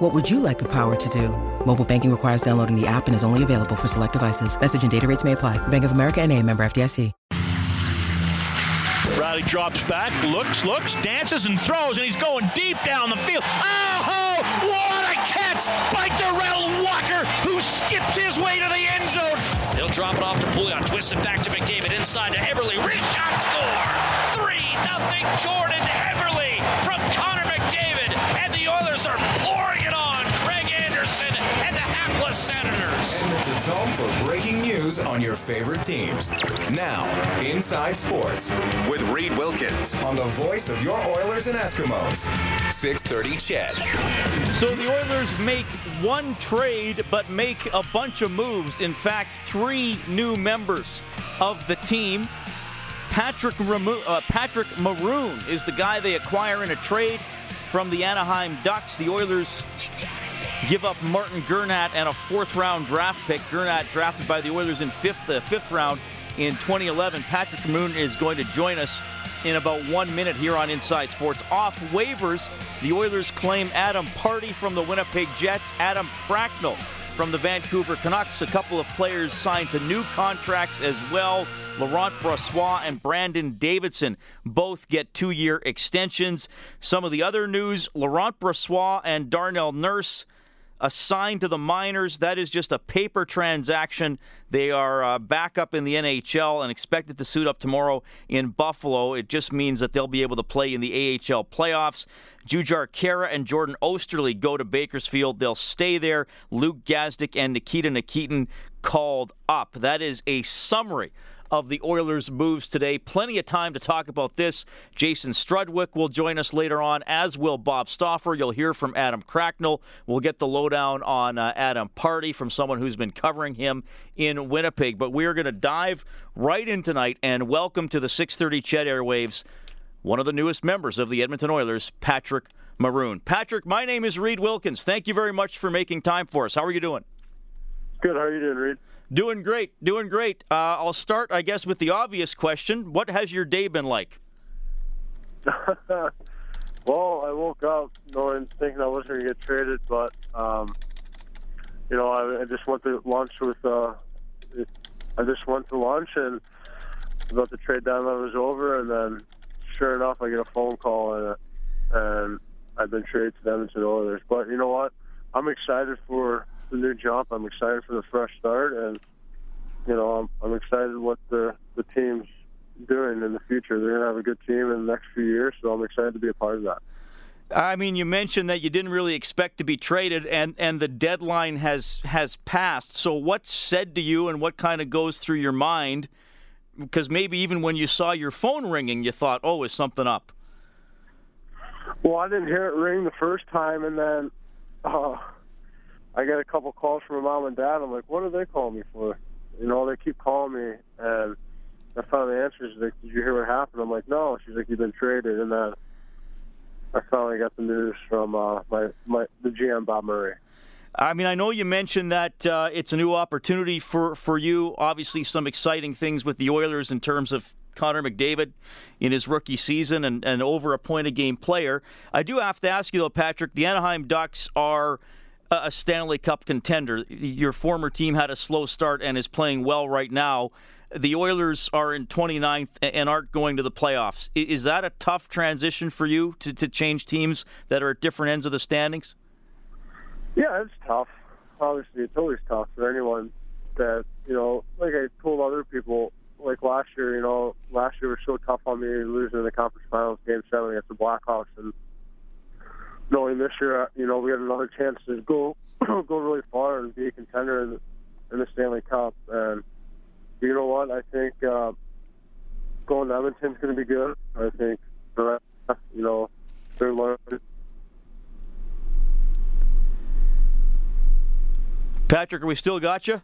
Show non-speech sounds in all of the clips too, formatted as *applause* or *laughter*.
What would you like the power to do? Mobile banking requires downloading the app and is only available for select devices. Message and data rates may apply. Bank of America and a member FDIC. Riley drops back, looks, looks, dances, and throws, and he's going deep down the field. Oh, what a catch by Darrell Walker, who skipped his way to the end zone. He'll drop it off to Pouliot, twist it back to McDavid, inside to Eberle, rim shot, score! 3 nothing Jordan Eberle Home for breaking news on your favorite teams. Now, Inside Sports with Reed Wilkins on the voice of your Oilers and Eskimos. 630 Ched. So the Oilers make one trade but make a bunch of moves. In fact, three new members of the team. Patrick, uh, Patrick Maroon is the guy they acquire in a trade from the Anaheim Ducks. The Oilers give up Martin Gernat and a fourth round draft pick. Gernat drafted by the Oilers in fifth, the fifth round in 2011. Patrick Maroon is going to join us in about one minute here on Inside Sports. Off waivers, the Oilers claim Adam Pardy from the Winnipeg Jets, Adam Cracknell from the Vancouver Canucks. A couple of players signed to new contracts as well. Laurent Brossoit and Brandon Davidson both get two year extensions. Some of the other news Laurent Brossoit and Darnell Nurse assigned to the minors. That is just a paper transaction. They are uh, back up in the NHL and expected to suit up tomorrow in Buffalo. It just means that they'll be able to play in the AHL playoffs. Jujhar Khaira and Jordan Oesterle go to Bakersfield. They'll stay there. Luke Gazdic and Nikita Nikitin called up. That is a summary of the Oilers' moves today. Plenty of time to talk about this. Jason Strudwick will join us later on, as will Bob Stauffer. You'll hear from Adam Cracknell. We'll get the lowdown on uh, Adam Pardy from someone who's been covering him in Winnipeg. But we are going to dive right in tonight and welcome to the 630 Ched Airwaves one of the newest members of the Edmonton Oilers, Patrick Maroon. Patrick, my name is Reed Wilkins. Thank you very much for making time for us. How are you doing? Good. How are you doing, Reed? Doing great, doing great. Uh, I'll start, I guess, with the obvious question. What has your day been like? *laughs* well, I woke up knowing, thinking I wasn't going to get traded, but um, you know, I, I just went to lunch with. Uh, I just went to lunch and about the trade deadline was over, and then sure enough, I get a phone call and, and I've been traded to the Edmonton Oilers. But you know what? I'm excited for the new jump. I'm excited for the fresh start, and you know, I'm, I'm excited what the the team's doing in the future. They're to have a good team in the next few years, so I'm excited to be a part of that. I mean, you mentioned that you didn't really expect to be traded, and, and the deadline has has passed. So, what's said to you, and what kind of goes through your mind? Because maybe even when you saw your phone ringing, you thought, "Oh, is something up?" Well, I didn't hear it ring the first time, and then uh, I get a couple calls from my mom and dad. I'm like, what are they calling me for? You know, they keep calling me, and I finally answered. She's like, did you hear what happened? I'm like, no. She's like, you've been traded, and then I finally got the news from uh, my my the GM Bob Murray. I mean, I know you mentioned that uh, it's a new opportunity for, for you. Obviously, some exciting things with the Oilers in terms of Connor McDavid in his rookie season and, and over a point a game player. I do have to ask you, though, Patrick, the Anaheim Ducks are a Stanley Cup contender. Your former team had a slow start and is playing well right now. The Oilers are in 29th and aren't going to the playoffs. Is that a tough transition for you to, to change teams that are at different ends of the standings? Yeah, it's tough. Obviously, it's always tough for anyone that, you know, like I told other people, like last year, you know, last year was so tough on me losing in the conference finals, game seven against the Blackhawks. And knowing this year, you know, we had another chance to go *clears throat* go really far and be a contender in, in the Stanley Cup. And you know what? I think uh, going to Edmonton's going to be good. I think, you know, they're learning. Patrick, are we still got you?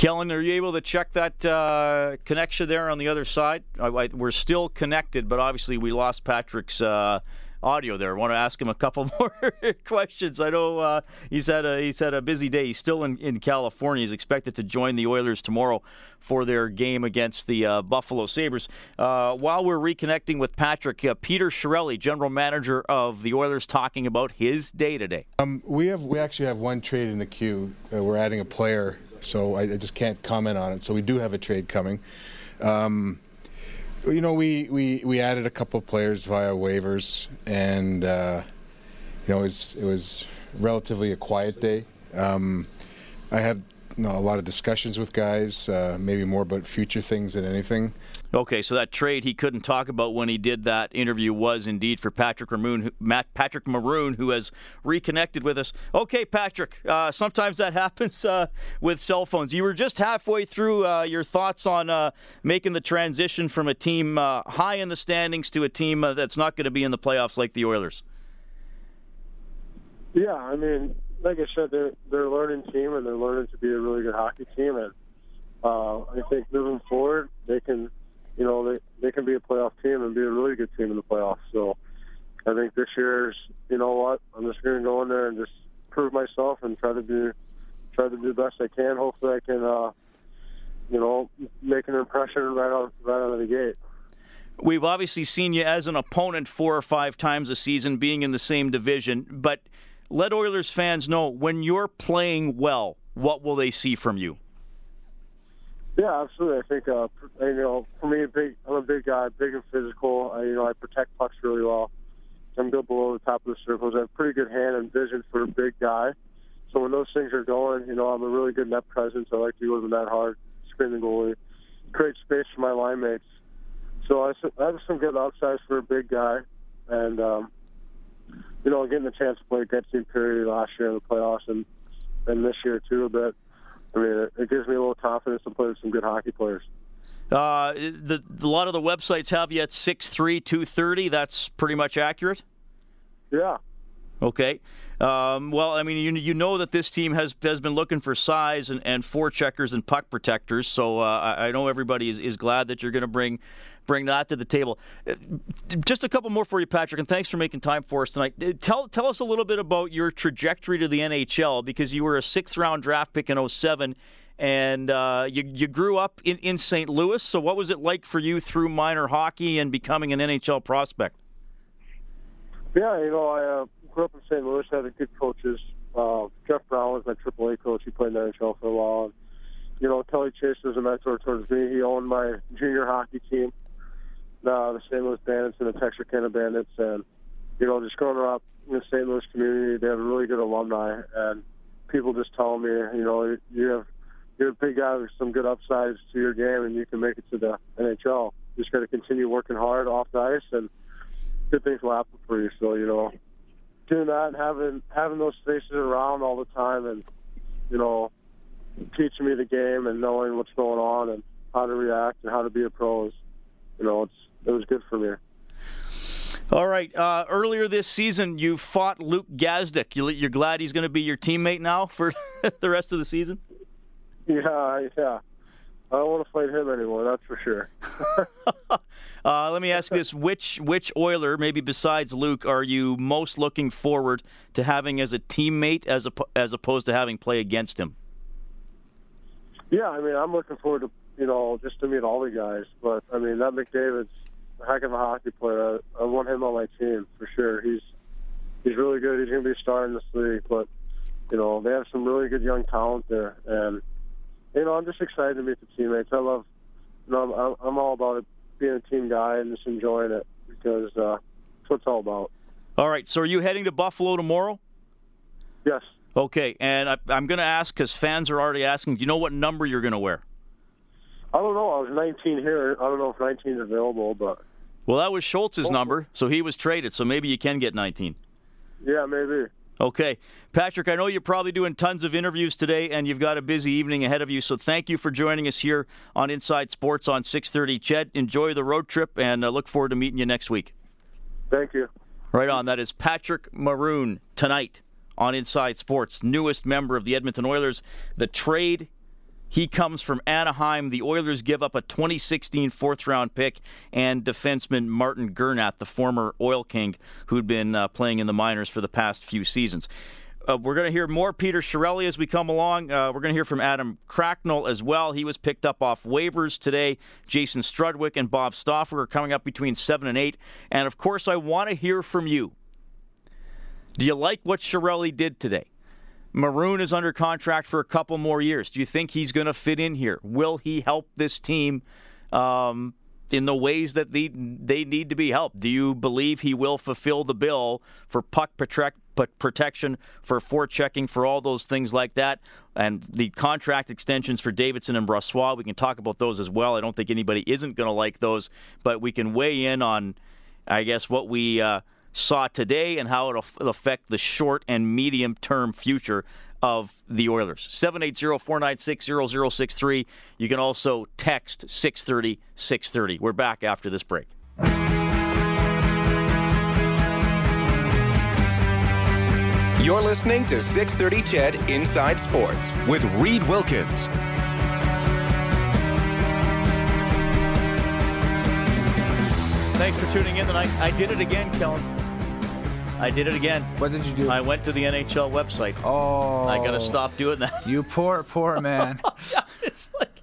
Kellen, are you able to check that uh, connection there on the other side? I, I, we're still connected, but obviously we lost Patrick's uh, audio there. I want to ask him a couple *laughs* more questions. I know uh, he's had a he's had a busy day. He's still in, in California. He's expected to join the Oilers tomorrow for their game against the uh, Buffalo Sabres. Uh, while we're reconnecting with Patrick, uh, Peter Chiarelli, general manager of the Oilers, talking about his day today. Um, we have we actually have one trade in the queue. Uh, we're adding a player, so I, I, just can't comment on it. So we do have a trade coming. Um, you know, we, we, we added a couple players via waivers, and uh, you know, it was it was relatively a quiet day. Um, I had you know, a lot of discussions with guys, uh, maybe more about future things than anything. Okay, so that trade he couldn't talk about when he did that interview was indeed for Patrick Maroon, Matt Patrick Maroon, who has reconnected with us. Okay, Patrick, uh, sometimes that *laughs* happens uh, with cell phones. You were just halfway through uh, your thoughts on uh, making the transition from a team uh, high in the standings to a team uh, that's not going to be in the playoffs like the Oilers. Yeah, I mean, like I said, they're they're a learning team and they're learning to be a really good hockey team, and I think moving forward they can you know, they they can be a playoff team and be a really good team in the playoffs. So I think this year's, you know what, I'm just going to go in there and just prove myself and try to do try to do the best I can. Hopefully, I can, uh, you know, make an impression right out right out of the gate. We've obviously seen you as an opponent four or five times a season, being in the same division. But let Oilers fans know when you're playing well, what will they see from you? Yeah, absolutely. I think uh, you know, for me, big. I'm a big guy, big and physical. I, you know, I protect pucks really well. I'm good below the top of the circles. I have pretty good hand and vision for a big guy. So when those things are going, you know, I'm a really good net presence. I like to go to the net hard, screen the goalie, create space for my line mates. So I, I have some good upsides for a big guy, and um, you know, getting the chance to play against Team Perry last year in the playoffs and and this year too a bit. I mean, it, gives me a little confidence to play with some good hockey players. Uh, the, a lot of the websites have you at 6'3", 230. That's pretty much accurate? Yeah. Okay. Um, well, I mean, you, you know that this team has has been looking for size and, and forecheckers and puck protectors. So uh, I, I know everybody is, is glad that you're going to bring bring that to the table. Uh, just a couple more for you, Patrick, and thanks for making time for us tonight. Uh, tell tell us a little bit about your trajectory to the NHL because you were a sixth round draft pick in 07 and uh, you, you grew up in, in St. Louis. So, what was it like for you through minor hockey and becoming an NHL prospect? Yeah, you know, I uh, grew up in St. Louis, had a good coaches. Uh, Jeff Brown was my AAA coach. He played in the NHL for a while. You know, Kelly Chase was a mentor towards me. He owned my junior hockey team, uh, the St. Louis Bandits and the Texarkana Bandits. And, you know, just growing up in the St. Louis community, they have a really good alumni. And people just tell me, you know, you have you're a big guy with some good upsides to your game, and you can make it to the NHL. Just got to continue working hard off the ice, and good things will happen for you. So, you know, doing that and having having those faces around all the time, and you know, teaching me the game and knowing what's going on and how to react and how to be a pro is, you know, it's it was good for me. All right. Uh, earlier this season, you fought Luke Gazdic. You, are glad he's going to be your teammate now for *laughs* the rest of the season? Yeah, yeah. I don't want to fight him anymore. That's for sure. *laughs* uh, let me ask this: which which Oiler, maybe besides Luke, are you most looking forward to having as a teammate, as a, as opposed to having play against him? Yeah, I mean, I'm looking forward to you know just to meet all the guys. But I mean, that McDavid's a heck of a hockey player. I, I want him on my team for sure. He's he's really good. He's going to be a star in this league. But you know, they have some really good young talent there, and you know, I'm just excited to meet the teammates. I love, you know, I'm, I'm all about it, being a team guy and just enjoying it because uh, that's what it's all about. All right. So are you heading to Buffalo tomorrow? Yes. Okay. And I, am going to ask because fans are already asking. Do you know what number you're going to wear? I don't know. I was 19 here. I don't know if 19 is available, but. Well, that was Schultz's number, so he was traded. So maybe you can get 19. Yeah, maybe. Okay. Patrick, I know you're probably doing tons of interviews today and you've got a busy evening ahead of you, so thank you for joining us here on Inside Sports on 630. CHED, enjoy the road trip and uh, look forward to meeting you next week. Thank you. Right on. That is Patrick Maroon tonight on Inside Sports, newest member of the Edmonton Oilers. The trade He comes from Anaheim. The Oilers give up a 2016 fourth round pick and defenseman Martin Gernat, the former Oil King, who'd been uh, playing in the minors for the past few seasons. Uh, we're going to hear more Peter Chiarelli as we come along. Uh, we're going to hear from Adam Cracknell as well. He was picked up off waivers today. Jason Strudwick and Bob Stauffer are coming up between 7 and 8. And of course, I want to hear from you. Do you like what Chiarelli did today? Maroon is under contract for a couple more years. Do you think he's going to fit in here? Will he help this team um, in the ways that they, they need to be helped? Do you believe he will fulfill the bill for puck protect, protection, for forechecking, for all those things like that? And the contract extensions for Davidson and Brossoit, we can talk about those as well. I don't think anybody isn't going to like those, but we can weigh in on, I guess, what we. Uh, saw today and how it'll affect the short and medium term future of the Oilers. 780-496-0063. You can also text 630 630. We're back after this break. You're listening to 630 CHED Inside Sports with Reed Wilkins. Thanks for tuning in tonight. I did it again, Kellen. I did it again. What did you do? I went to the NHL website. Oh. I got to stop doing that. You poor, poor *laughs* man. *laughs* yeah, it's like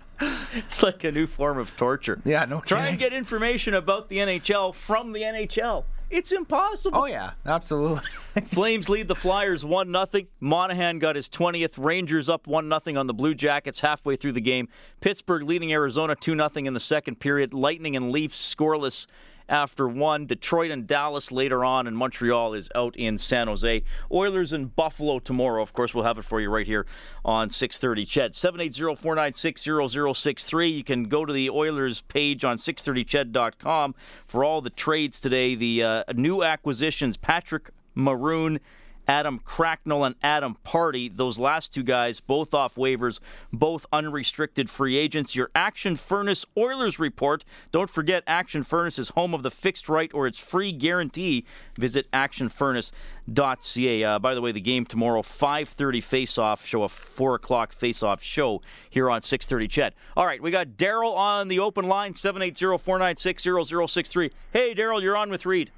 it's like a new form of torture. Yeah, no kidding. Try and get information about the NHL from the NHL. It's impossible. Oh yeah, absolutely. *laughs* Flames lead the Flyers one 0 Monahan got his 20th. Rangers up one 0 on the Blue Jackets halfway through the game. Pittsburgh leading Arizona two 0 in the second period. Lightning and Leafs scoreless after one. Detroit and Dallas later on, and Montreal is out in San Jose. Oilers and Buffalo tomorrow. Of course, we'll have it for you right here on 6:30. Ched 780-496-0063. You can go to the Oilers page on 630ched.com for all the trades today. The uh, new acquisitions: Patrick Maroon Adam Cracknell and Adam Pardy. Those last two guys, both off waivers, both unrestricted free agents. Your Action Furnace Oilers report. Don't forget, Action Furnace is home of the fixed right or its free guarantee. Visit actionfurnace.ca. Uh, by the way, the game tomorrow, 5:30 face-off show, a four o'clock face-off show here on 6:30. CHED. All right, we got Daryl on the open line, 780-496-0063. Hey, Daryl, you're on with Reed.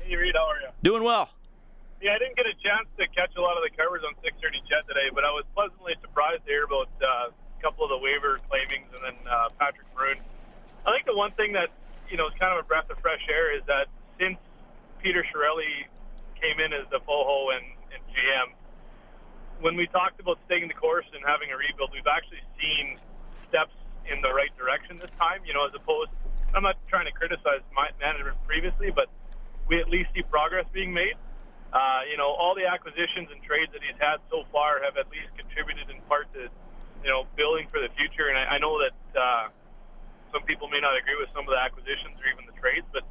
Hey, Reed, how are you? Doing well. Yeah, I didn't get a chance to catch a lot of the covers on 630 Ched today, but I was pleasantly surprised to hear about uh, a couple of the waiver claimings and then uh, Patrick Maroon. I think the one thing that, you know, is kind of a breath of fresh air is that since Peter Chiarelli came in as the POHO and, and GM, when we talked about staying the course and having a rebuild, we've actually seen steps in the right direction this time, you know, as opposed, I'm not trying to criticize my management previously, but we at least see progress being made. Uh, you know, all the acquisitions and trades that he's had so far have at least contributed in part to, you know, building for the future. And I, I know that uh, some people may not agree with some of the acquisitions or even the trades, but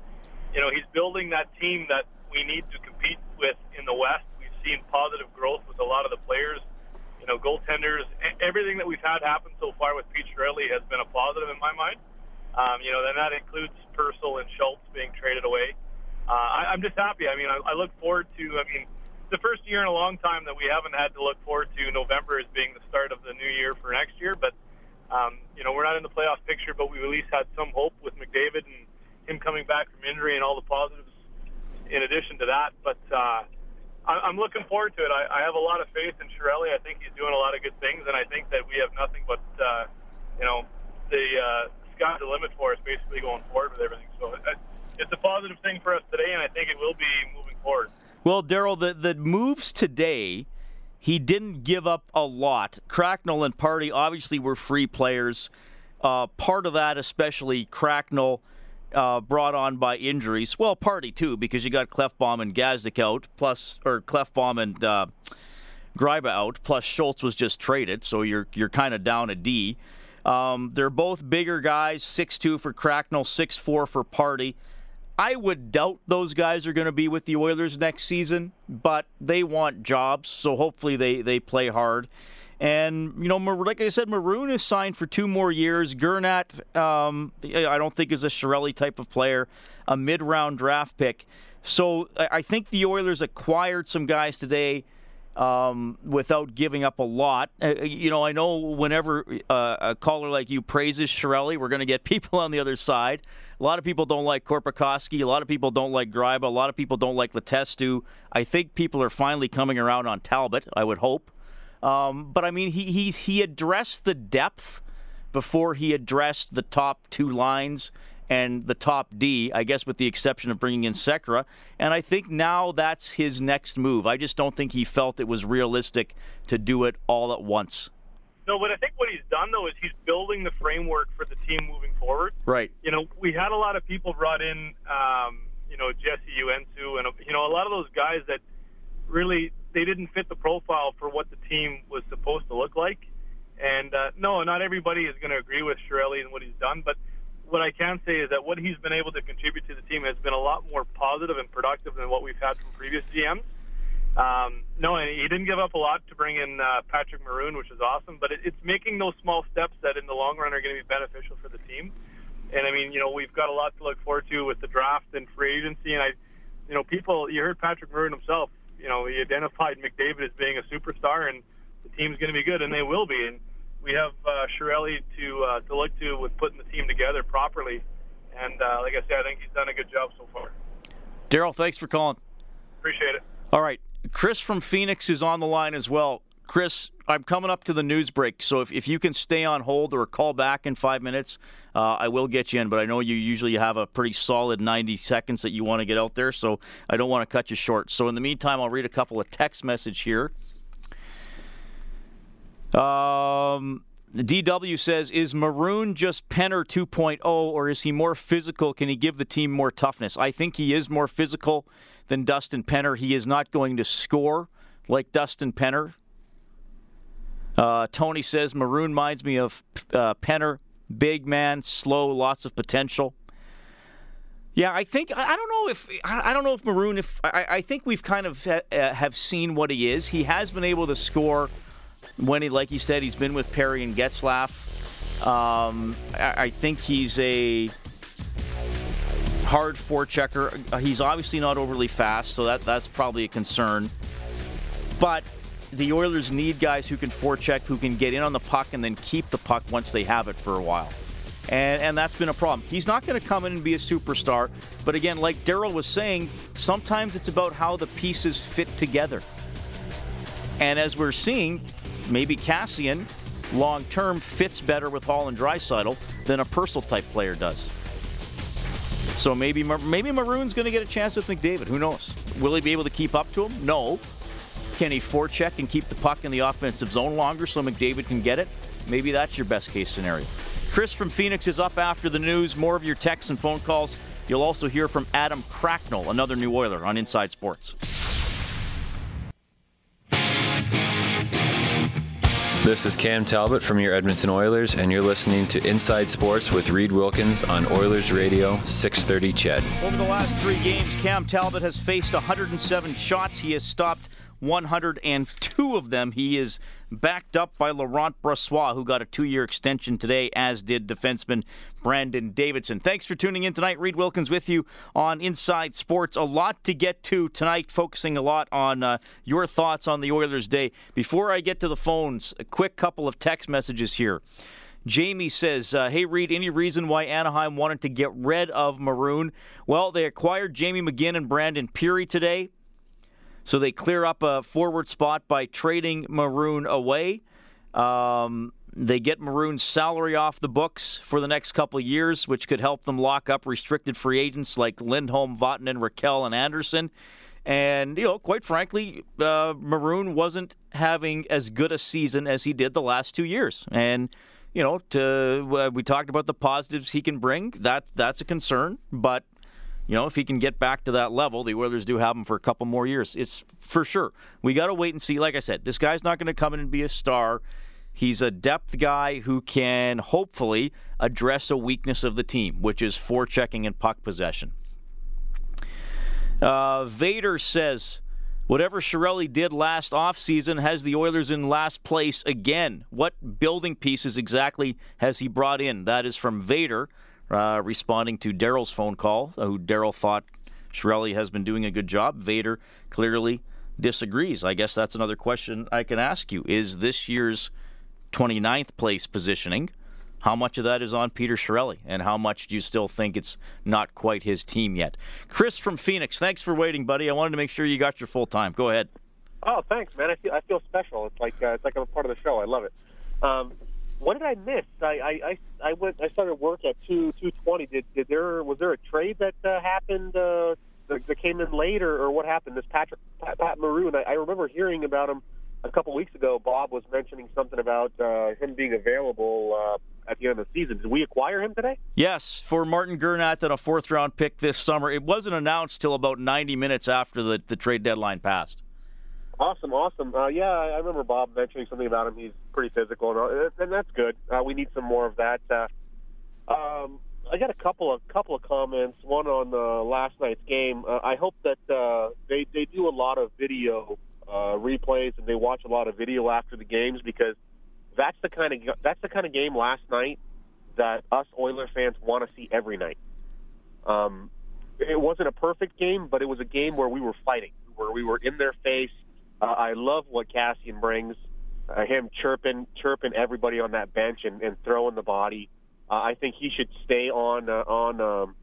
you know, he's building that team that we need to compete with in the West. We've seen positive growth with a lot of the players. You know, goaltenders, everything that we've had happen so far with Pete Chiarelli has been a positive in my mind. Um, you know, and that includes Purcell and Schultz being traded away uh, I, I'm just happy. I mean, I, I look forward to. I mean, the first year in a long time that we haven't had to look forward to November as being the start of the new year for next year. But um, you know, we're not in the playoff picture, but we at least had some hope with McDavid and him coming back from injury and all the positives in addition to that. But uh, I, I'm looking forward to it. I, I have a lot of faith in Chiarelli. I think he's doing a lot of good things, and I think that we have nothing but uh, you know the uh, sky's the limit for us basically going forward with everything. So. I, it's a positive thing for us today, and I think it will be moving forward. Well, Daryl, the the moves today, he didn't give up a lot. Cracknell and Pardy obviously were free players. Uh, part of that, especially Cracknell, uh, brought on by injuries. Well, Pardy too, because you got Klefbom and Gazdic out, plus or Klefbom and uh, Gryba out. Plus Schultz was just traded, so you're you're kind of down a D. Um, they're both bigger guys, six two for Cracknell, six four for Pardy. I would doubt those guys are going to be with the Oilers next season, but they want jobs, so hopefully they, they play hard. And, you know, like I said, Maroon is signed for two more years. Gernat, um, I don't think is a Chiarelli type of player, a mid round draft pick. So I think the Oilers acquired some guys today um, without giving up a lot. Uh, you know, I know whenever uh, a caller like you praises Chiarelli, we're going to get *laughs* people on the other side. A lot of people don't like Korpikoski. A lot of people don't like Gryba. A lot of people don't like Letestu. I think people are finally coming around on Talbot. I would hope. Um, but I mean, he he's he addressed the depth before he addressed the top two lines and the top D, I guess with the exception of bringing in Sekera. And I think now that's his next move. I just don't think he felt it was realistic to do it all at once. No, but I think what he's done though is he's building the framework for the team moving forward. Right. You know, we had a lot of people brought in, um, you know, Jesse Joensuu and you know a lot of those guys that really they didn't fit the profile for what the team was supposed to look like. And uh, no, not everybody is going to agree with Chiarelli and what he's done, but what I can say is that what he's been able to contribute to the team has been a lot more positive and productive than what we've had from previous GMs. Um, no, and he didn't give up a lot to bring in uh, Patrick Maroon, which is awesome. But it, it's making those small steps that, in the long run, are going to be beneficial for the team. And I mean, you know, we've got a lot to look forward to with the draft and free agency. And I, you know, people, you heard Patrick Maroon himself. You know, he identified McDavid as being a superstar, and the team's going to be good, and they will be. And we have uh, Chiarelli to uh, to look to with putting the team together properly. And uh, like I said, I think he's done a good job so far. Daryl, thanks for calling. Appreciate it. All right, Chris from Phoenix is on the line as well. Chris, I'm coming up to the news break, so if, if you can stay on hold or call back in five minutes, uh, I will get you in. But I know you usually have a pretty solid 90 seconds that you want to get out there, so I don't want to cut you short. So in the meantime, I'll read a couple of text message here. Um, DW says, is Maroon just Penner 2.0, or is he more physical? Can he give the team more toughness? I think he is more physical than Dustin Penner. He is not going to score like Dustin Penner. Uh, Tony says, Maroon reminds me of uh, Penner. Big man, slow, lots of potential. Yeah, I think I don't know if I don't know if Maroon. If I, I think we've kind of ha- uh, have seen what he is. He has been able to score when he, like he said, he's been with Perry and Getzlaf. Um, I, I, think he's a hard forechecker. Uh, he's obviously not overly fast, so that that's probably a concern. But the Oilers need guys who can forecheck, who can get in on the puck and then keep the puck once they have it for a while. And, and that's been a problem. He's not going to come in and be a superstar. But again, like Daryl was saying, sometimes it's about how the pieces fit together. And as we're seeing, maybe Kassian long term fits better with Hall and Draisaitl than a Purcell type player does. So maybe maybe Maroon's going to get a chance with McDavid. Who knows? Will he be able to keep up to him? No. Can he forecheck and keep the puck in the offensive zone longer so McDavid can get it? Maybe that's your best case scenario. Chris from Phoenix is up after the news. More of your texts and phone calls. You'll also hear from Adam Cracknell, another New Oiler on Inside Sports. This is Cam Talbot from your Edmonton Oilers, and you're listening to Inside Sports with Reed Wilkins on Oilers Radio 630 CHED. Over the last three games, Cam Talbot has faced 107 shots. He has stopped 102 of them. He is backed up by Laurent Brossoit, who got a two year extension today, as did defenseman Brandon Davidson. Thanks for tuning in tonight. Reed Wilkins with you on Inside Sports. A lot to get to tonight, focusing a lot on uh, your thoughts on the Oilers' day. Before I get to the phones, a quick couple of text messages here. Jamie says, uh, Hey, Reed, any reason why Anaheim wanted to get rid of Maroon? Well, they acquired Jamie McGinn and Brandon Pirri today. So they clear up a forward spot by trading Maroon away. Um, they get Maroon's salary off the books for the next couple years, which could help them lock up restricted free agents like Lindholm, Vatanen, Rakell, and Andersen. And, you know, quite frankly, uh, Maroon wasn't having as good a season as he did the last two years. And, you know, to, uh, we talked about the positives he can bring. That That's a concern. But you know, if he can get back to that level, the Oilers do have him for a couple more years. It's for sure. We got to wait and see. Like I said, this guy's not going to come in and be a star. He's a depth guy who can hopefully address a weakness of the team, which is forechecking and puck possession. Uh, Vader says, whatever Chiarelli did last offseason has the Oilers in last place again. What building pieces exactly has he brought in? That is from Vader uh, responding to Daryl's phone call, uh, who Daryl thought Chiarelli has been doing a good job. Vader clearly disagrees. I guess that's another question I can ask you. Is this year's 29th place positioning, how much of that is on Peter Chiarelli, and how much do you still think it's not quite his team yet? Chris from Phoenix, thanks for waiting, buddy. I wanted to make sure you got your full time. Go ahead. Oh, thanks, man. I feel I feel special. It's like uh, it's like I'm a part of the show. I love it. Um, what did I miss? I, I, I, went. I started work at two two twenty. Did did there was there a trade that uh, happened uh, that, that came in later, or, what happened? This Patrick Pat, Pat Maroon. I, I remember hearing about him a couple weeks ago. Bob was mentioning something about uh, him being available uh, at the end of the season. Did we acquire him today? Yes, for Martin Gernat and a fourth round pick this summer. It wasn't announced till about ninety minutes after the, the trade deadline passed. Awesome, awesome. Uh, yeah, I remember Bob mentioning something about him. He's pretty physical, and, and that's good. Uh, we need some more of that. Uh, um, I got a couple of couple of comments. One on uh, last night's game. Uh, I hope that uh, they they do a lot of video uh, replays and they watch a lot of video after the games because that's the kind of that's the kind of game last night that us Oiler fans want to see every night. Um, it wasn't a perfect game, but it was a game where we were fighting, where we were in their face uh, I love what Kassian brings. Uh, him chirping, chirping everybody on that bench and, and throwing the body. Uh, I think he should stay on uh, on um,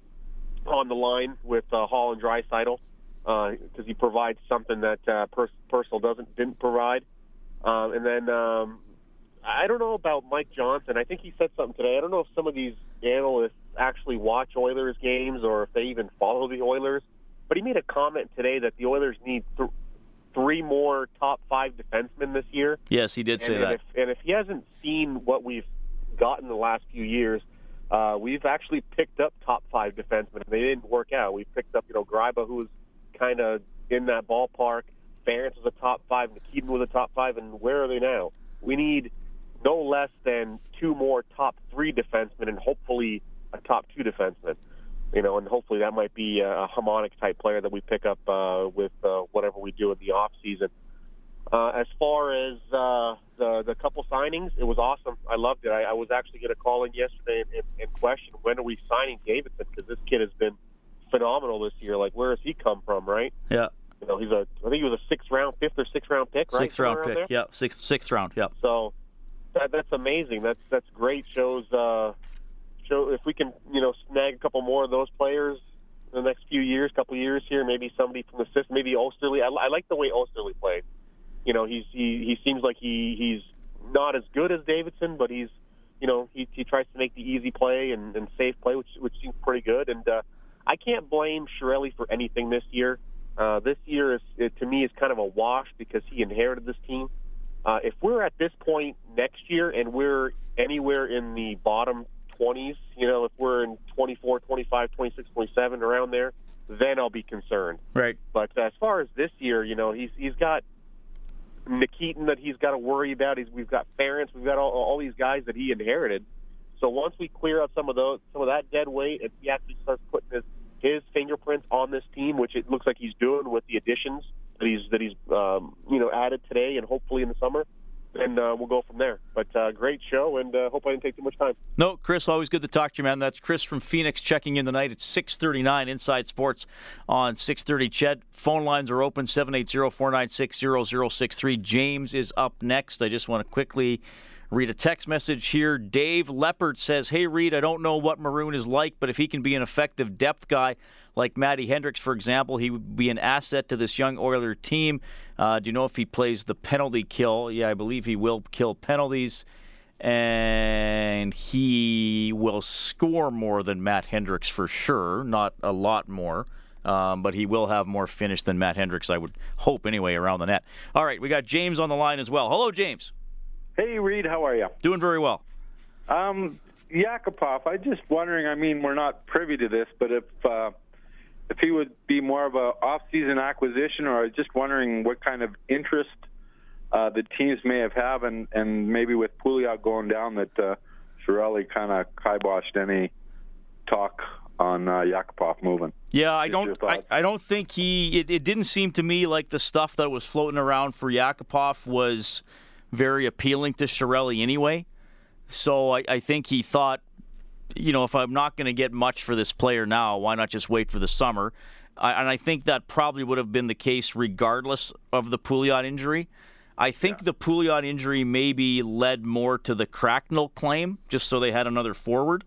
on the line with uh, Hall and Draisaitl because uh, he provides something that uh, Pers- Purcell doesn't didn't provide. Um, and then um, I don't know about Mike Johnson. I think he said something today. I don't know if some of these analysts actually watch Oilers games or if they even follow the Oilers. But he made a comment today that the Oilers need th- three more top five defensemen this year. Yes, he did and, say and that. If, and if he hasn't seen what we've gotten the last few years, uh, we've actually picked up top five defensemen. They didn't work out. We picked up, you know, Gryba, who was kind of in that ballpark. Ference was a top five. Nikitin was a top five. And where are they now? We need no less than two more top three defensemen and hopefully a top two defenseman you know, and hopefully that might be a harmonic type player that we pick up uh, with uh, whatever we do in the off season. Uh, as far as uh, the the couple signings, it was awesome. I loved it. I, I was actually going to call in yesterday and, and, and question when are we signing Davidson because this kid has been phenomenal this year. Like, where has he come from? Right? Yeah. You know, he's a I think he was a sixth round, fifth or sixth round pick, right? Sixth round pick. around Yeah, sixth sixth round. Yeah. So that, that's amazing. That's that's great. Shows uh, show if we can, you know, snag a couple more of those players in the next few years, couple years here, maybe somebody from the system, maybe Oesterle. I, I like the way Oesterle played. You know, he's he he seems like he he's not as good as Davidson, but he's you know he he tries to make the easy play and, and safe play, which which seems pretty good. And uh, I can't blame Chiarelli for anything this year. Uh, this year is it, to me is kind of a wash because he inherited this team. Uh, if we're at this point next year and we're anywhere in the bottom 20s, you know, if we're in 24, 25, 26, 27, around there, then I'll be concerned. Right. But as far as this year, you know, he's he's got Nikitin that he's got to worry about. He's, we've got Ference, we've got all, all these guys that he inherited. So once we clear out some of those, some of that dead weight, and he actually starts putting his his fingerprints on this team, which it looks like he's doing with the additions that he's that he's um, you know added today and hopefully in the summer and uh, we'll go from there. But uh, great show, and uh, hope I didn't take too much time. No, Chris, always good to talk to you, man. That's Chris from Phoenix checking in tonight at 6:39 Inside Sports on 6:30. CHED, phone lines are open 780-496-0063. James is up next. I just want to quickly read a text message here. Dave Leopard says, "Hey Reed, I don't know what Maroon is like, but if he can be an effective depth guy." Like Matty Hendricks, for example, he would be an asset to this young Oiler team. Uh, do you know if he plays the penalty kill? Yeah, I believe he will kill penalties. And he will score more than Matt Hendricks for sure, not a lot more. Um, but he will have more finish than Matt Hendricks, I would hope, anyway, around the net. All right, we got James on the line as well. Hello, James. Hey, Reed, how are you? Doing very well. Um, Yakupov, I'm just wondering. I mean, we're not privy to this, but if uh, if he would be more of a off-season acquisition, or just wondering what kind of interest uh, the teams may have have, and, and maybe with Pouliot going down, that uh, Chiarelli kind of kiboshed any talk on uh, Yakupov moving. Yeah, I don't. I, I, don't think he. It, it, didn't seem to me like the stuff that was floating around for Yakupov was very appealing to Chiarelli anyway. So I, I think he thought you know, if I'm not going to get much for this player now, why not just wait for the summer? I, and I think that probably would have been the case regardless of the Pouliot injury. I think the Pouliot injury maybe led more to the Cracknell claim, just so they had another forward.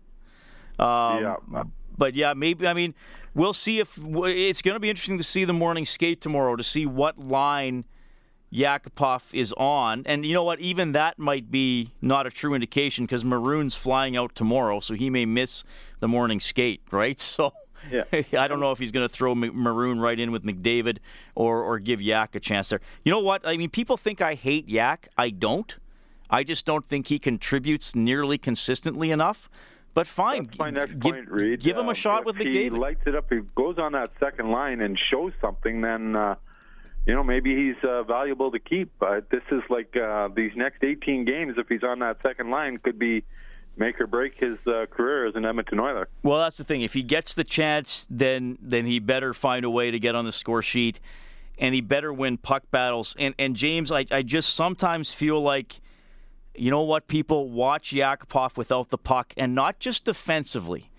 Um, Yeah. But yeah, maybe. I mean, we'll see if it's going to be interesting to see the morning skate tomorrow to see what line Yakupov is on. And you know what? Even that might be not a true indication because Maroon's flying out tomorrow, so he may miss the morning skate, right? *laughs* So. Yeah. I don't know if he's going to throw Maroon right in with McDavid or or give Yak a chance there. You know what? I mean, people think I hate Yak. I don't. I just don't think he contributes nearly consistently enough. But fine, That's my next give, point, Reed. give him a Um, shot if with He McDavid. lights it up. He goes on that second line and shows something. Then uh, you know maybe he's uh, valuable to keep. Uh, this is like uh, these next 18 games. If he's on that second line, could be make or break his uh, career as an Edmonton Oiler. Well, that's the thing. If he gets the chance, then then he better find a way to get on the score sheet, and he better win puck battles. And and James, I I just sometimes feel like, you know what? People watch Yakupov without the puck, and not just defensively.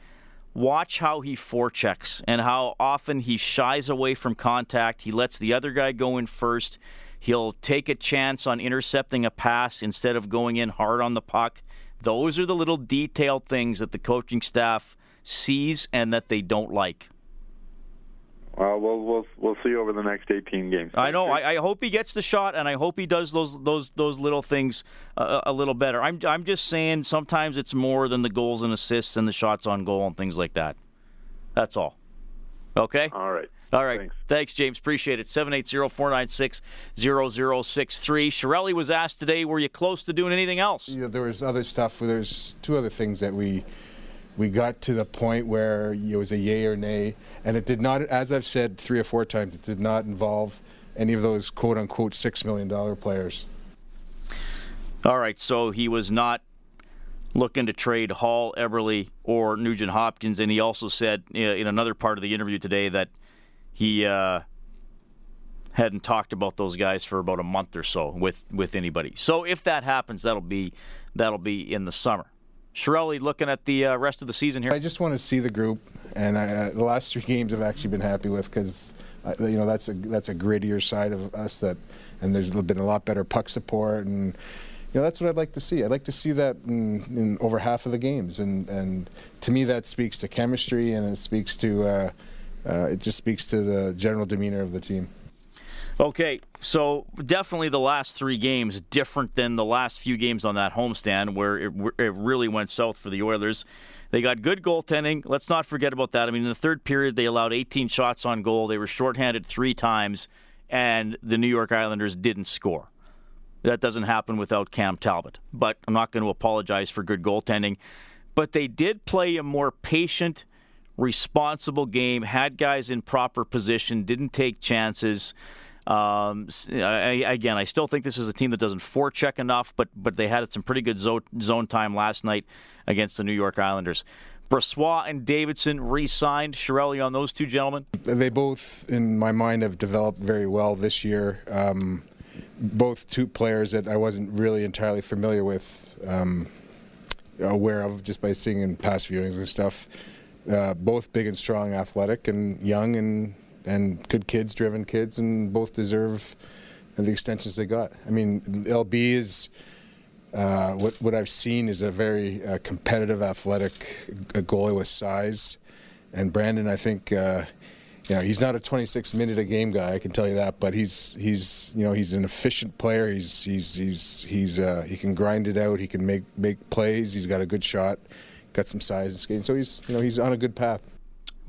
Watch how he forechecks and how often he shies away from contact. He lets the other guy go in first. He'll take a chance on intercepting a pass instead of going in hard on the puck. Those are the little detailed things that the coaching staff sees and that they don't like. Well, we'll we'll we'll see over the next 18 games. I know. I, I hope he gets the shot, and I hope he does those those those little things uh, a little better. I'm I'm just saying sometimes it's more than the goals and assists and the shots on goal and things like that. That's all. Okay. All right. All right. Thanks, James. Appreciate it. 780-496-0063. Chiarelli was asked today, were you close to doing anything else? Yeah, there was other stuff. There's two other things that we we got to the point where it was a yay or nay, and it did not, as I've said three or four times, it did not involve any of those quote unquote six million dollar players. All right, so he was not looking to trade Hall, Eberle, or Nugent Hopkins, and he also said in another part of the interview today that he uh, hadn't talked about those guys for about a month or so with with anybody. So if that happens, that'll be that'll be in the summer. Chiarelli, looking at the uh, rest of the season here. I just want to see the group, and I, uh, the last three games I've actually been happy with because you know that's a that's a grittier side of us that, and there's been a lot better puck support, and you know that's what I'd like to see. I'd like to see that in, in over half of the games, and and to me that speaks to chemistry, and it speaks to uh, uh, it just speaks to the general demeanor of the team. Okay, so definitely the last three games different than the last few games on that homestand where it, it really went south for the Oilers. They got good goaltending. Let's not forget about that. I mean, in the third period, they allowed 18 shots on goal. They were shorthanded three times, and the New York Islanders didn't score. That doesn't happen without Cam Talbot. But I'm not going to apologize for good goaltending. But they did play a more patient, responsible game, had guys in proper position, didn't take chances. Um, I, again, I still think this is a team that doesn't forecheck enough, but but they had some pretty good zone, zone time last night against the New York Islanders. Brossoit and Davidson re-signed. Chiarelli on those two gentlemen. They both, in my mind, have developed very well this year. Um, both two players that I wasn't really entirely familiar with, um, aware of just by seeing in past viewings and stuff. Uh, both big and strong, athletic and young and and good kids, driven kids, and both deserve the extensions they got. I mean, LB is. Uh, what what I've seen is a very uh, competitive, athletic goalie with size, and Brandon, I think, uh, you know, he's not a 26 minute a game guy. I can tell you that, but he's he's you know he's an efficient player. He's he's he's he's uh, he can grind it out. He can make make plays. He's got a good shot, got some size and skating. So he's you know he's on a good path.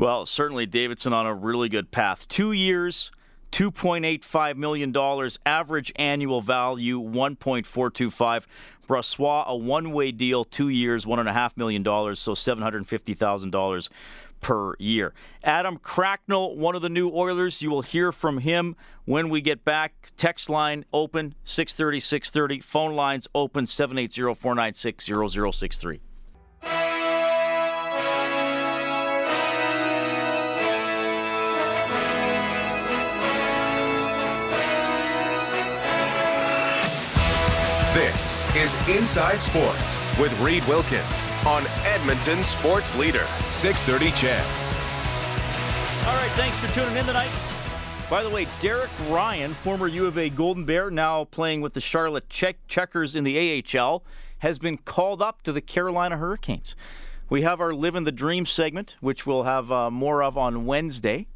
Well, certainly Davidson on a really good path. Two years. $2.85 million, average annual value 1.425. Brossoit, a one way deal, two years, $1.5 million, so $750,000 per year. Adam Cracknell, one of the new Oilers. You will hear from him when we get back. Text line open 630 630. Phone lines open 780 496 0063. This is Inside Sports with Reed Wilkins on Edmonton Sports Leader 630 CHED. All right, thanks for tuning in tonight. By the way, Derek Ryan, former U of A Golden Bear, now playing with the Charlotte Checkers in the AHL, has been called up to the Carolina Hurricanes. We have our Live in the Dream segment, which we'll have uh, more of on Wednesday.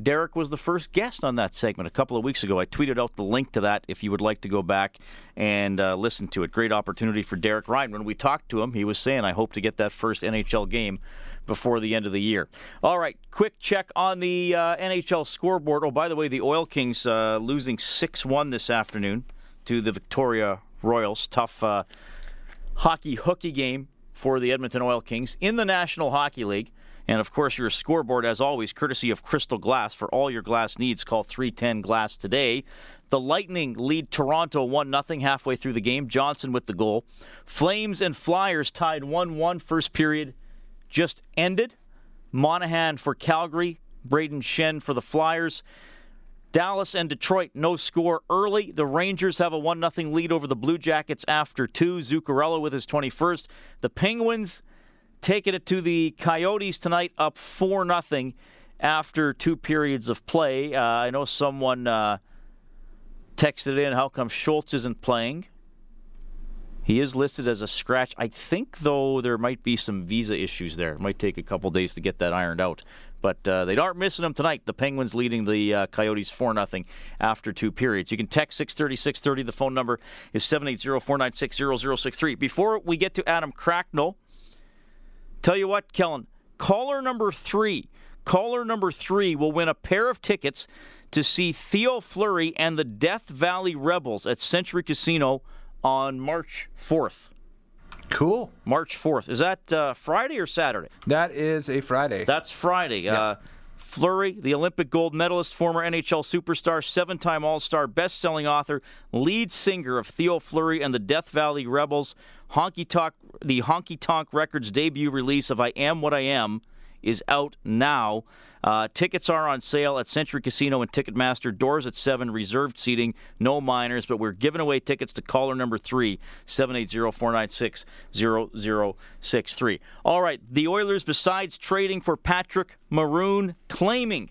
Derek was the first guest on that segment a couple of weeks ago. I tweeted out the link to that if you would like to go back and uh, listen to it. Great opportunity for Derek Ryan. When we talked to him, he was saying, I hope to get that first NHL game before the end of the year. All right, quick check on the uh, NHL scoreboard. Oh, by the way, the Oil Kings uh, losing 6 1 this afternoon to the Victoria Royals. Tough uh, hockey hooky game for the Edmonton Oil Kings in the National Hockey League. And of course, your scoreboard, as always, courtesy of Crystal Glass. For all your glass needs, call 310 Glass today. The Lightning lead Toronto 1 0 halfway through the game. Johnson with the goal. Flames and Flyers tied 1 1 first period just ended. Monahan for Calgary, Brayden Schenn for the Flyers. Dallas and Detroit, no score early. The Rangers have a 1 0 lead over the Blue Jackets after two. Zuccarello with his 21st. The Penguins taking it to the Coyotes tonight, up 4 0 after two periods of play. Uh, I know someone uh, texted in, how come Schultz isn't playing? He is listed as a scratch. I think, though, there might be some visa issues there. It might take a couple days to get that ironed out. But uh, they aren't missing him tonight. The Penguins leading the uh, Coyotes 4 0 after two periods. You can text 630 630. The phone number is 780 496 0063. Before we get to Adam Cracknell, tell you what, Kellen, caller number three, caller number three will win a pair of tickets to see Theo Fleury and the Death Valley Rebels at Century Casino on March 4th. Cool. March 4th. Is that uh, Friday or Saturday? That is a Friday. That's Friday. Yeah. Uh, Fleury, the Olympic gold medalist, former NHL superstar, seven time All Star, best selling author, lead singer of Theo Fleury and the Death Valley Rebels, Honky Tonk, the Honky Tonk Records debut release of I Am What I Am is out now. Uh, tickets are on sale at Century Casino and Ticketmaster. Doors at 7, reserved seating, no minors, but we're giving away tickets to caller number 3, 780 496 0063. All right, the Oilers, besides trading for Patrick Maroon, claiming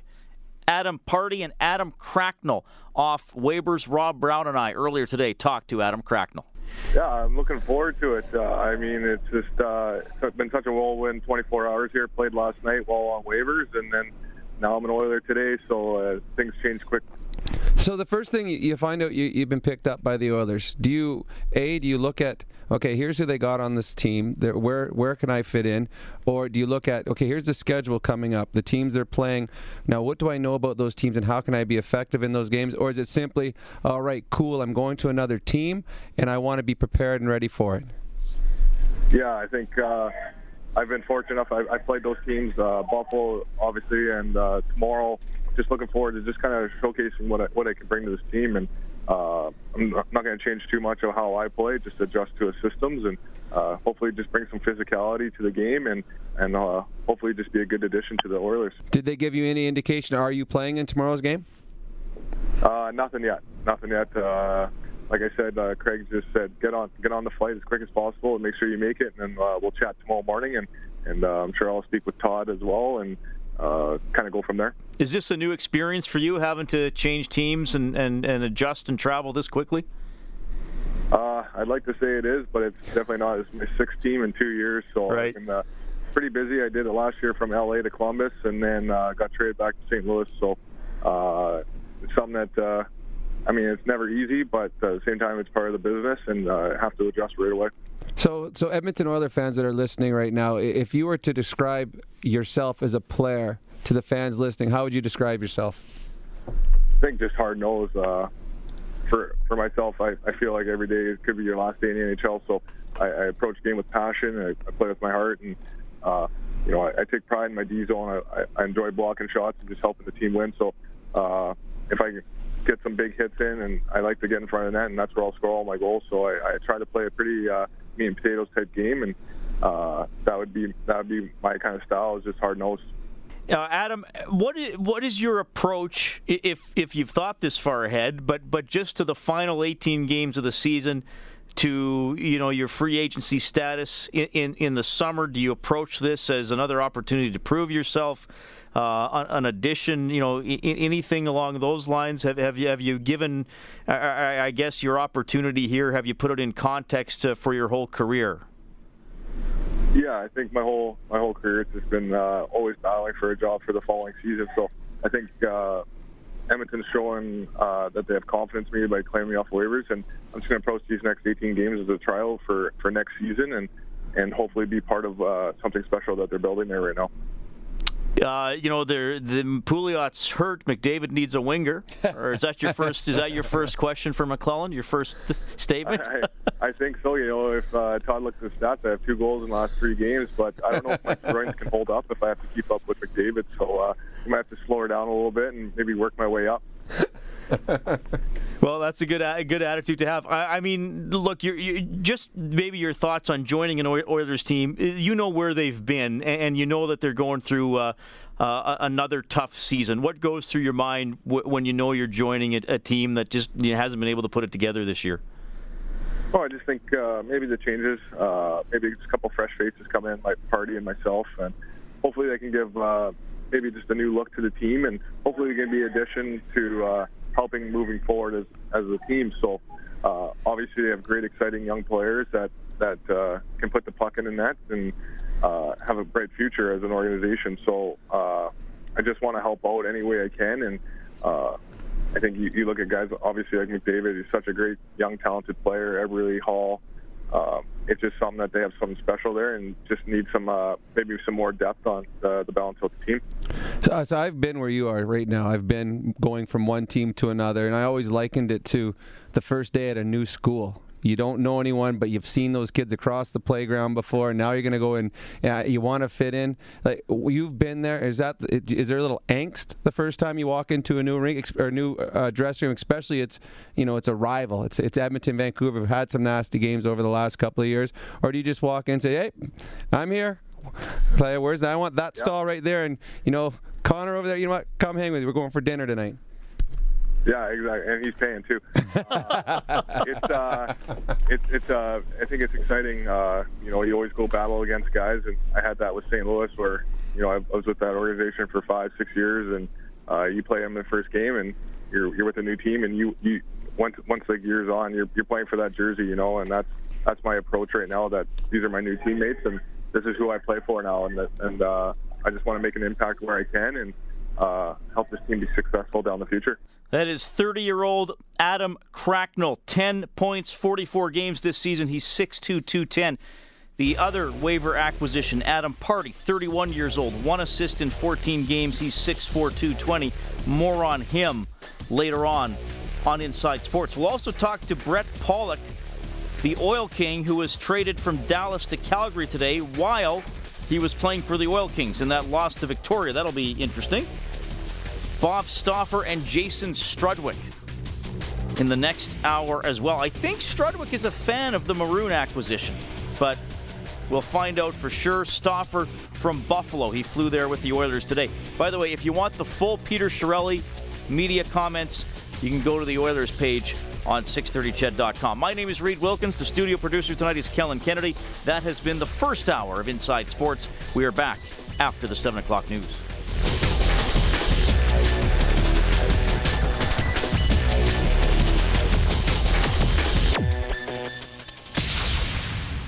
Adam Pardy and Adam Cracknell off waivers. Rob Brown and I earlier today talked to Adam Cracknell. Yeah, I'm looking forward to it. Uh, I mean, it's just uh, it's been such a whirlwind 24 hours here. Played last night while on waivers, and then now I'm an Oiler today, so uh, things change quick. So the first thing you find out you, have been picked up by the Oilers. Do you a do you look at okay here's who they got on this team where where can I fit in or do you look at okay here's the schedule coming up the teams they're playing now what do I know about those teams and how can I be effective in those games or is it simply all right cool I'm going to another team and I want to be prepared and ready for it. Yeah, I think. Uh, I've been fortunate enough. I, I played those teams, uh, Buffalo, obviously, and uh, tomorrow. Just looking forward to just kind of showcasing what I, what I can bring to this team, and uh, I'm not going to change too much of how I play. Just adjust to the systems, and uh, hopefully just bring some physicality to the game, and and uh, hopefully just be a good addition to the Oilers. Did they give you any indication? Are you playing in tomorrow's game? Uh, nothing yet. Nothing yet. Uh, like I said, uh, Craig just said, get on get on the flight as quick as possible and make sure you make it, and then uh, we'll chat tomorrow morning, and and uh, I'm sure I'll speak with Todd as well, and uh, kind of go from there. Is this a new experience for you, having to change teams and and, and adjust and travel this quickly? Uh, I'd like to say it is, but it's definitely not. It's my sixth team in two years, so right. I've been uh, pretty busy. I did it last year from LA to Columbus, and then uh, got traded back to St. Louis. So uh, it's something that uh, I mean, it's never easy, but at the same time, it's part of the business, and uh, have to adjust right away. So, so Edmonton Oilers fans that are listening right now, if you were to describe yourself as a player to the fans listening, how would you describe yourself? I think just hard nosed. Uh, for for myself, I, I feel like every day could be your last day in the NHL. So I, I approach game with passion. I, I play with my heart, and uh, you know I, I take pride in my D zone. I, I enjoy blocking shots and just helping the team win. So uh, if I get some big hits in, and I like to get in front of the net, and that's where I'll score all my goals. So I, I try to play a pretty uh, meat and potatoes type game, and uh, that would be that would be my kind of style. Is just hard nosed. Uh, Adam, what is, what is your approach if if you've thought this far ahead, but but just to the final 18 games of the season, to you know your free agency status in, in, in the summer? Do you approach this as another opportunity to prove yourself? Uh, an addition, you know, anything along those lines? Have, have you have you given, I, I guess, your opportunity here? Have you put it in context uh, for your whole career? Yeah, I think my whole my whole career has just been uh, always battling for a job for the following season. So I think uh, Edmonton's showing uh, that they have confidence in me by claiming me off waivers, and I'm just going to approach these next 18 games as a trial for for next season, and and hopefully be part of uh, something special that they're building there right now. Uh, you know, the Pouliot's hurt. McDavid needs a winger. Or is that your *laughs* first? is that your first question for McLellan? Your first statement? I, I, think so. You know, if uh, Todd looks at the stats, I have two goals in the last three games, but I don't know if my groins can hold up if I have to keep up with McDavid. So uh, I might have to slow her down a little bit and maybe work my way up. *laughs* well, that's a good a good attitude to have. I, I mean, look, you're, you're, just maybe your thoughts on joining an Oilers team. You know where they've been, and you know that they're going through uh, uh, another tough season. What goes through your mind w- when you know you're joining a, a team that just you know, hasn't been able to put it together this year? Oh, I just think uh, maybe the changes, uh, maybe just a couple fresh faces come in, like Pardy and myself, and hopefully they can give uh, maybe just a new look to the team, and hopefully they can be addition to uh, helping moving forward as as a team. So uh, obviously they have great, exciting young players that that uh, can put the puck in the net and uh, have a bright future as an organization. So uh, I just want to help out any way I can, and uh, I think you, you look at guys obviously like McDavid. He's such a great young, talented player. Eberle Hall. Uh, it's just something that they have something special there, and just need some uh, maybe some more depth on the, the balance of the team. So, uh, so, I've been where you are right now. I've been going from one team to another, and I always likened it to the first day at a new school you don't know anyone, but you've seen those kids across the playground before, and now you're going to go in. Yeah, you want to fit in. Like you've been there. Is that is there a little angst the first time you walk into a new ring or new uh, dressing room? Especially it's you know it's a rival. It's it's Edmonton, Vancouver. We've had some nasty games over the last couple of years, or do you just walk in and say, "Hey, I'm here. Play, where's that? I want that stall right there." And you know, Connor over there. You know what? Come hang with me. We're going for dinner tonight. Yeah, exactly, and he's paying too. Uh, *laughs* it's uh, it's it's uh, I think it's exciting. Uh, you know, you always go battle against guys, and I had that with St. Louis, where you know I, I was with that organization for five, six years, and uh, you play them the first game, and you're you're with a new team, and you you once once the years on, you're you're playing for that jersey, you know, and that's that's my approach right now. That these are my new teammates, and this is who I play for now, and and uh, I just want to make an impact where I can, and uh, help this team be successful down the future. That is 30 year old Adam Cracknell. 10 points, 44 games this season. He's 6'2, 210. The other waiver acquisition, Adam Pardy, 31 years old, one assist in 14 games. He's 6'4, 220. More on him later on on Inside Sports. We'll also talk to Brett Pollock, the Oil King, who was traded from Dallas to Calgary today while he was playing for the Oil Kings in that loss to Victoria. That'll be interesting. Bob Stauffer and Jason Strudwick in the next hour as well. I think Strudwick is a fan of the Maroon acquisition, but we'll find out for sure. Stauffer from Buffalo. He flew there with the Oilers today. By the way, if you want the full Peter Chiarelli media comments, you can go to the Oilers page on 630ched.com. My name is Reid Wilkins. The studio producer tonight is Kellen Kennedy. That has been the first hour of Inside Sports. We are back after the 7 o'clock news.